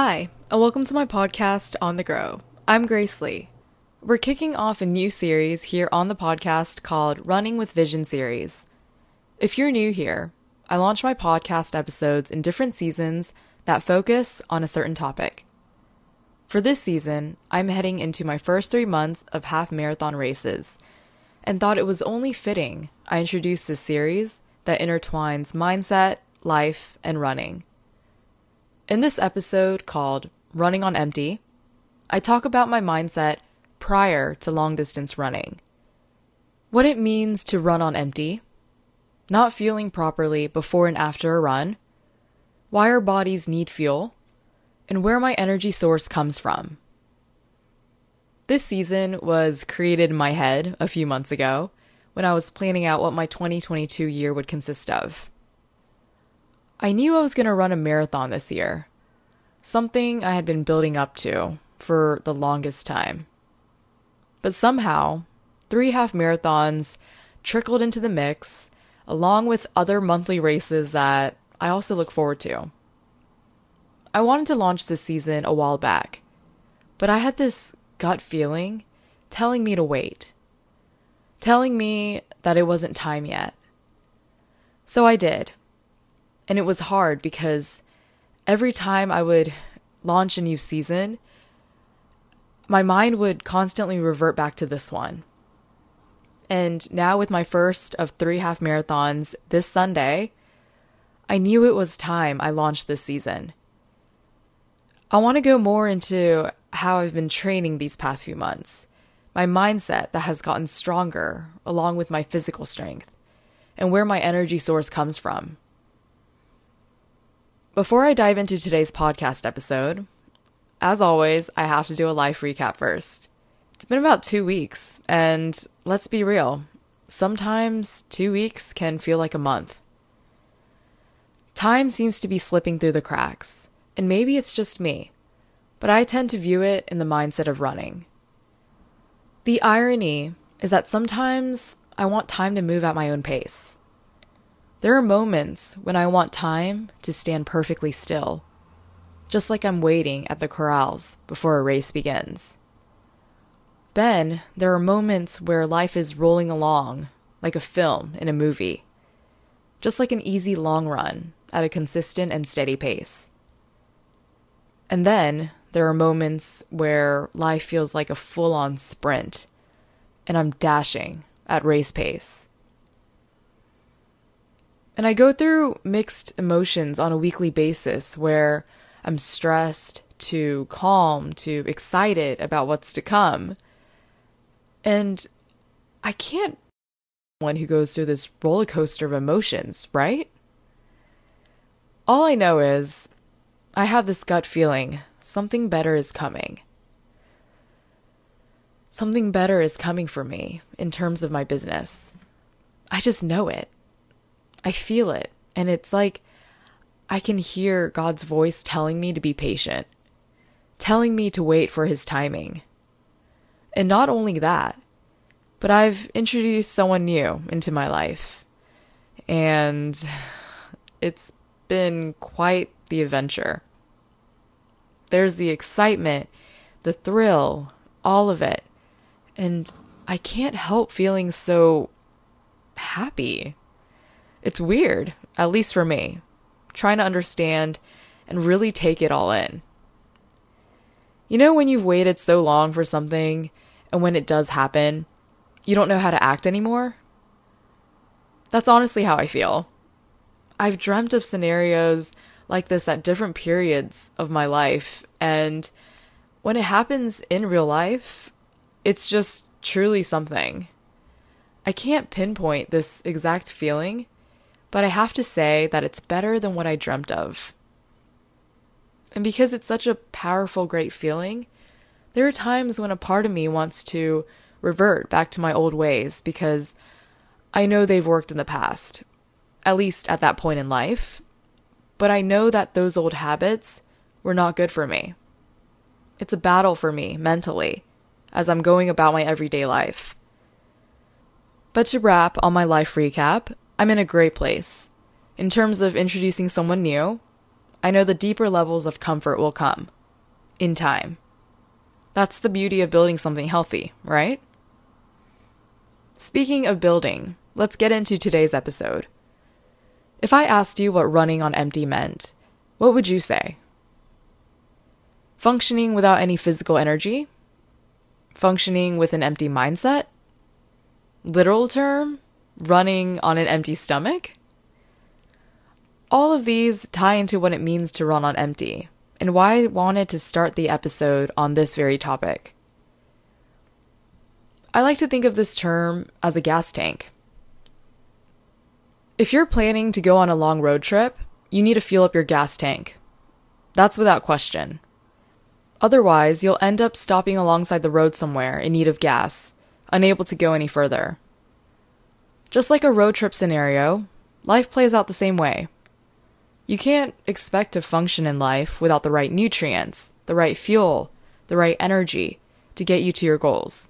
Hi, and welcome to my podcast, On the Grow. I'm Grace Lee. We're kicking off a new series here on the podcast called Running with Vision Series. If you're new here, I launch my podcast episodes in different seasons that focus on a certain topic. For this season, I'm heading into my first three months of half marathon races and thought it was only fitting I introduce this series that intertwines mindset, life, and running. In this episode called Running on Empty, I talk about my mindset prior to long distance running. What it means to run on empty, not fueling properly before and after a run, why our bodies need fuel, and where my energy source comes from. This season was created in my head a few months ago when I was planning out what my 2022 year would consist of. I knew I was going to run a marathon this year, something I had been building up to for the longest time. But somehow, three half marathons trickled into the mix, along with other monthly races that I also look forward to. I wanted to launch this season a while back, but I had this gut feeling telling me to wait, telling me that it wasn't time yet. So I did. And it was hard because every time I would launch a new season, my mind would constantly revert back to this one. And now, with my first of three half marathons this Sunday, I knew it was time I launched this season. I want to go more into how I've been training these past few months, my mindset that has gotten stronger along with my physical strength, and where my energy source comes from. Before I dive into today's podcast episode, as always, I have to do a life recap first. It's been about two weeks, and let's be real, sometimes two weeks can feel like a month. Time seems to be slipping through the cracks, and maybe it's just me, but I tend to view it in the mindset of running. The irony is that sometimes I want time to move at my own pace. There are moments when I want time to stand perfectly still, just like I'm waiting at the corrals before a race begins. Then there are moments where life is rolling along like a film in a movie, just like an easy long run at a consistent and steady pace. And then there are moments where life feels like a full on sprint and I'm dashing at race pace. And I go through mixed emotions on a weekly basis where I'm stressed to calm to excited about what's to come. And I can't one who goes through this roller coaster of emotions, right? All I know is I have this gut feeling something better is coming. Something better is coming for me in terms of my business. I just know it. I feel it. And it's like I can hear God's voice telling me to be patient, telling me to wait for his timing. And not only that, but I've introduced someone new into my life. And it's been quite the adventure. There's the excitement, the thrill, all of it. And I can't help feeling so happy. It's weird, at least for me, trying to understand and really take it all in. You know, when you've waited so long for something and when it does happen, you don't know how to act anymore? That's honestly how I feel. I've dreamt of scenarios like this at different periods of my life, and when it happens in real life, it's just truly something. I can't pinpoint this exact feeling, but I have to say that it's better than what I dreamt of. And because it's such a powerful, great feeling, there are times when a part of me wants to revert back to my old ways because I know they've worked in the past, at least at that point in life, but I know that those old habits were not good for me. It's a battle for me mentally as I'm going about my everyday life. But to wrap on my life recap, I'm in a great place. In terms of introducing someone new, I know the deeper levels of comfort will come in time. That's the beauty of building something healthy, right? Speaking of building, let's get into today's episode. If I asked you what running on empty meant, what would you say? Functioning without any physical energy? Functioning with an empty mindset? Literal term? Running on an empty stomach? All of these tie into what it means to run on empty, and why I wanted to start the episode on this very topic. I like to think of this term as a gas tank. If you're planning to go on a long road trip, you need to fuel up your gas tank. That's without question. Otherwise, you'll end up stopping alongside the road somewhere in need of gas, unable to go any further. Just like a road trip scenario, life plays out the same way. You can't expect to function in life without the right nutrients, the right fuel, the right energy to get you to your goals.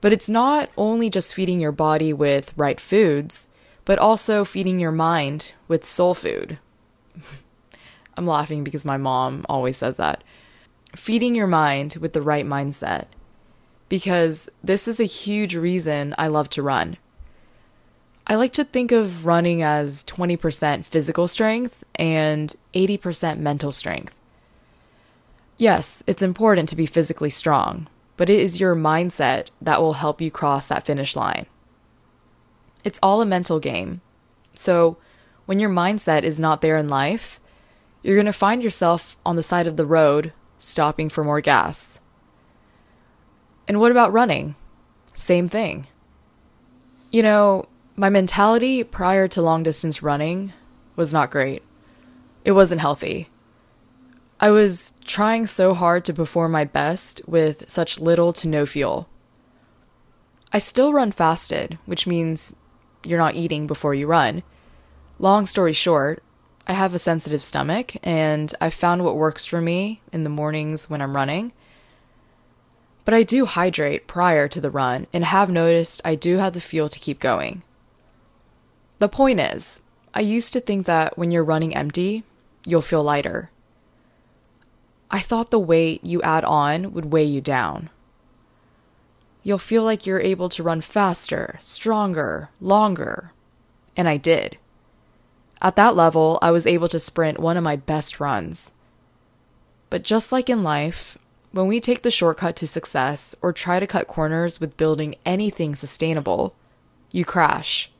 But it's not only just feeding your body with right foods, but also feeding your mind with soul food. I'm laughing because my mom always says that feeding your mind with the right mindset. Because this is a huge reason I love to run. I like to think of running as 20% physical strength and 80% mental strength. Yes, it's important to be physically strong, but it is your mindset that will help you cross that finish line. It's all a mental game. So, when your mindset is not there in life, you're going to find yourself on the side of the road stopping for more gas. And what about running? Same thing. You know, my mentality prior to long distance running was not great. It wasn't healthy. I was trying so hard to perform my best with such little to no fuel. I still run fasted, which means you're not eating before you run. Long story short, I have a sensitive stomach, and I've found what works for me in the mornings when I'm running. But I do hydrate prior to the run and have noticed I do have the fuel to keep going. The point is, I used to think that when you're running empty, you'll feel lighter. I thought the weight you add on would weigh you down. You'll feel like you're able to run faster, stronger, longer. And I did. At that level, I was able to sprint one of my best runs. But just like in life, when we take the shortcut to success or try to cut corners with building anything sustainable, you crash.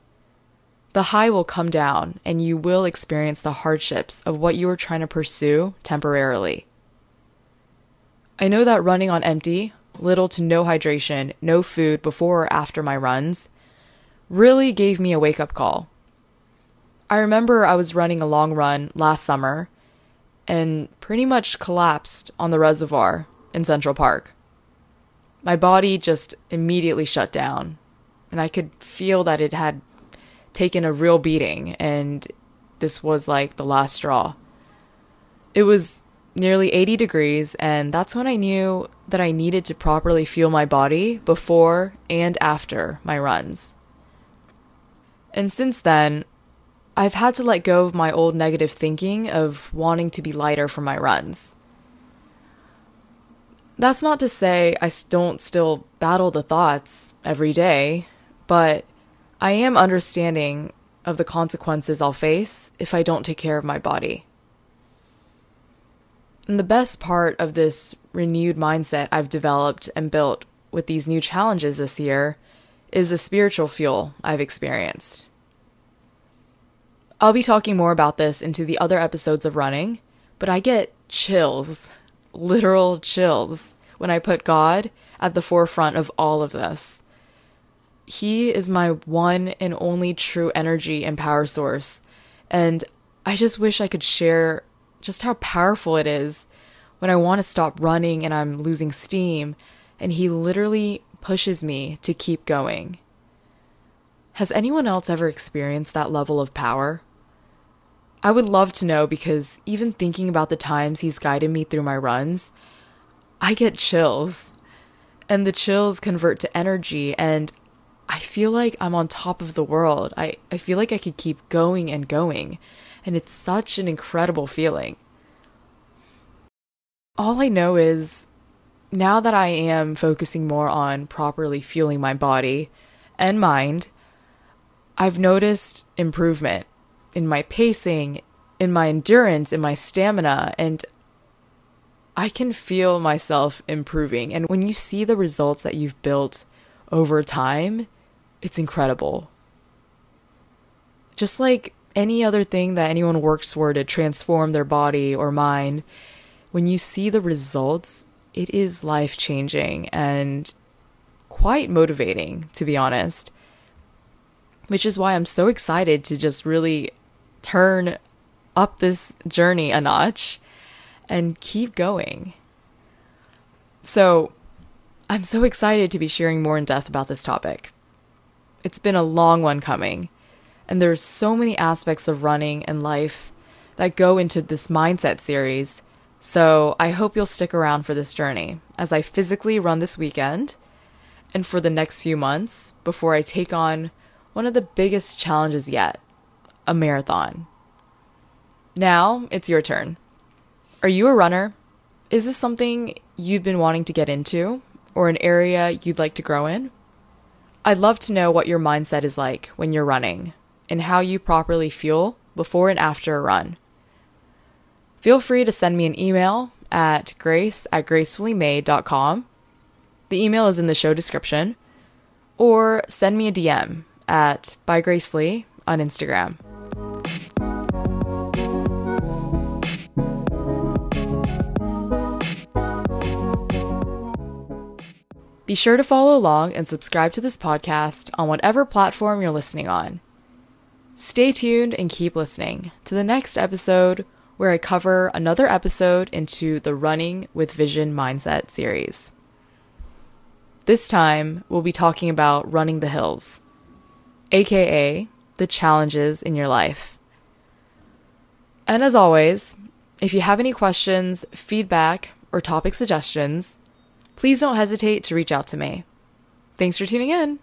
The high will come down and you will experience the hardships of what you were trying to pursue temporarily. I know that running on empty, little to no hydration, no food before or after my runs, really gave me a wake up call. I remember I was running a long run last summer and pretty much collapsed on the reservoir in Central Park. My body just immediately shut down, and I could feel that it had taken a real beating, and this was like the last straw. It was nearly 80 degrees, and that's when I knew that I needed to properly fuel my body before and after my runs. And since then, I've had to let go of my old negative thinking of wanting to be lighter for my runs. That's not to say I don't still battle the thoughts every day, but I am understanding of the consequences I'll face if I don't take care of my body. And the best part of this renewed mindset I've developed and built with these new challenges this year is the spiritual fuel I've experienced. I'll be talking more about this into the other episodes of running, but I get chills, literal chills, when I put God at the forefront of all of this. He is my one and only true energy and power source, and I just wish I could share just how powerful it is when I want to stop running and I'm losing steam, and He literally pushes me to keep going. Has anyone else ever experienced that level of power? I would love to know because even thinking about the times he's guided me through my runs, I get chills. And the chills convert to energy, and I feel like I'm on top of the world. I, I feel like I could keep going and going. And it's such an incredible feeling. All I know is now that I am focusing more on properly fueling my body and mind, I've noticed improvement in my pacing, in my endurance, in my stamina, and I can feel myself improving. And when you see the results that you've built over time, it's incredible. Just like any other thing that anyone works for to transform their body or mind, when you see the results, it is life changing and quite motivating, to be honest. Which is why I'm so excited to just really turn up this journey a notch and keep going. So, I'm so excited to be sharing more in depth about this topic. It's been a long one coming, and there's so many aspects of running and life that go into this mindset series. So, I hope you'll stick around for this journey as I physically run this weekend and for the next few months before I take on one of the biggest challenges yet a marathon. Now it's your turn. Are you a runner? Is this something you've been wanting to get into or an area you'd like to grow in? I'd love to know what your mindset is like when you're running and how you properly fuel before and after a run. Feel free to send me an email at grace at gracefullymade.com. The email is in the show description. Or send me a DM at by Grace Lee on Instagram. Be sure to follow along and subscribe to this podcast on whatever platform you're listening on. Stay tuned and keep listening to the next episode where I cover another episode into the Running with Vision Mindset series. This time, we'll be talking about running the hills, aka the challenges in your life. And as always, if you have any questions, feedback, or topic suggestions, please don't hesitate to reach out to me. Thanks for tuning in.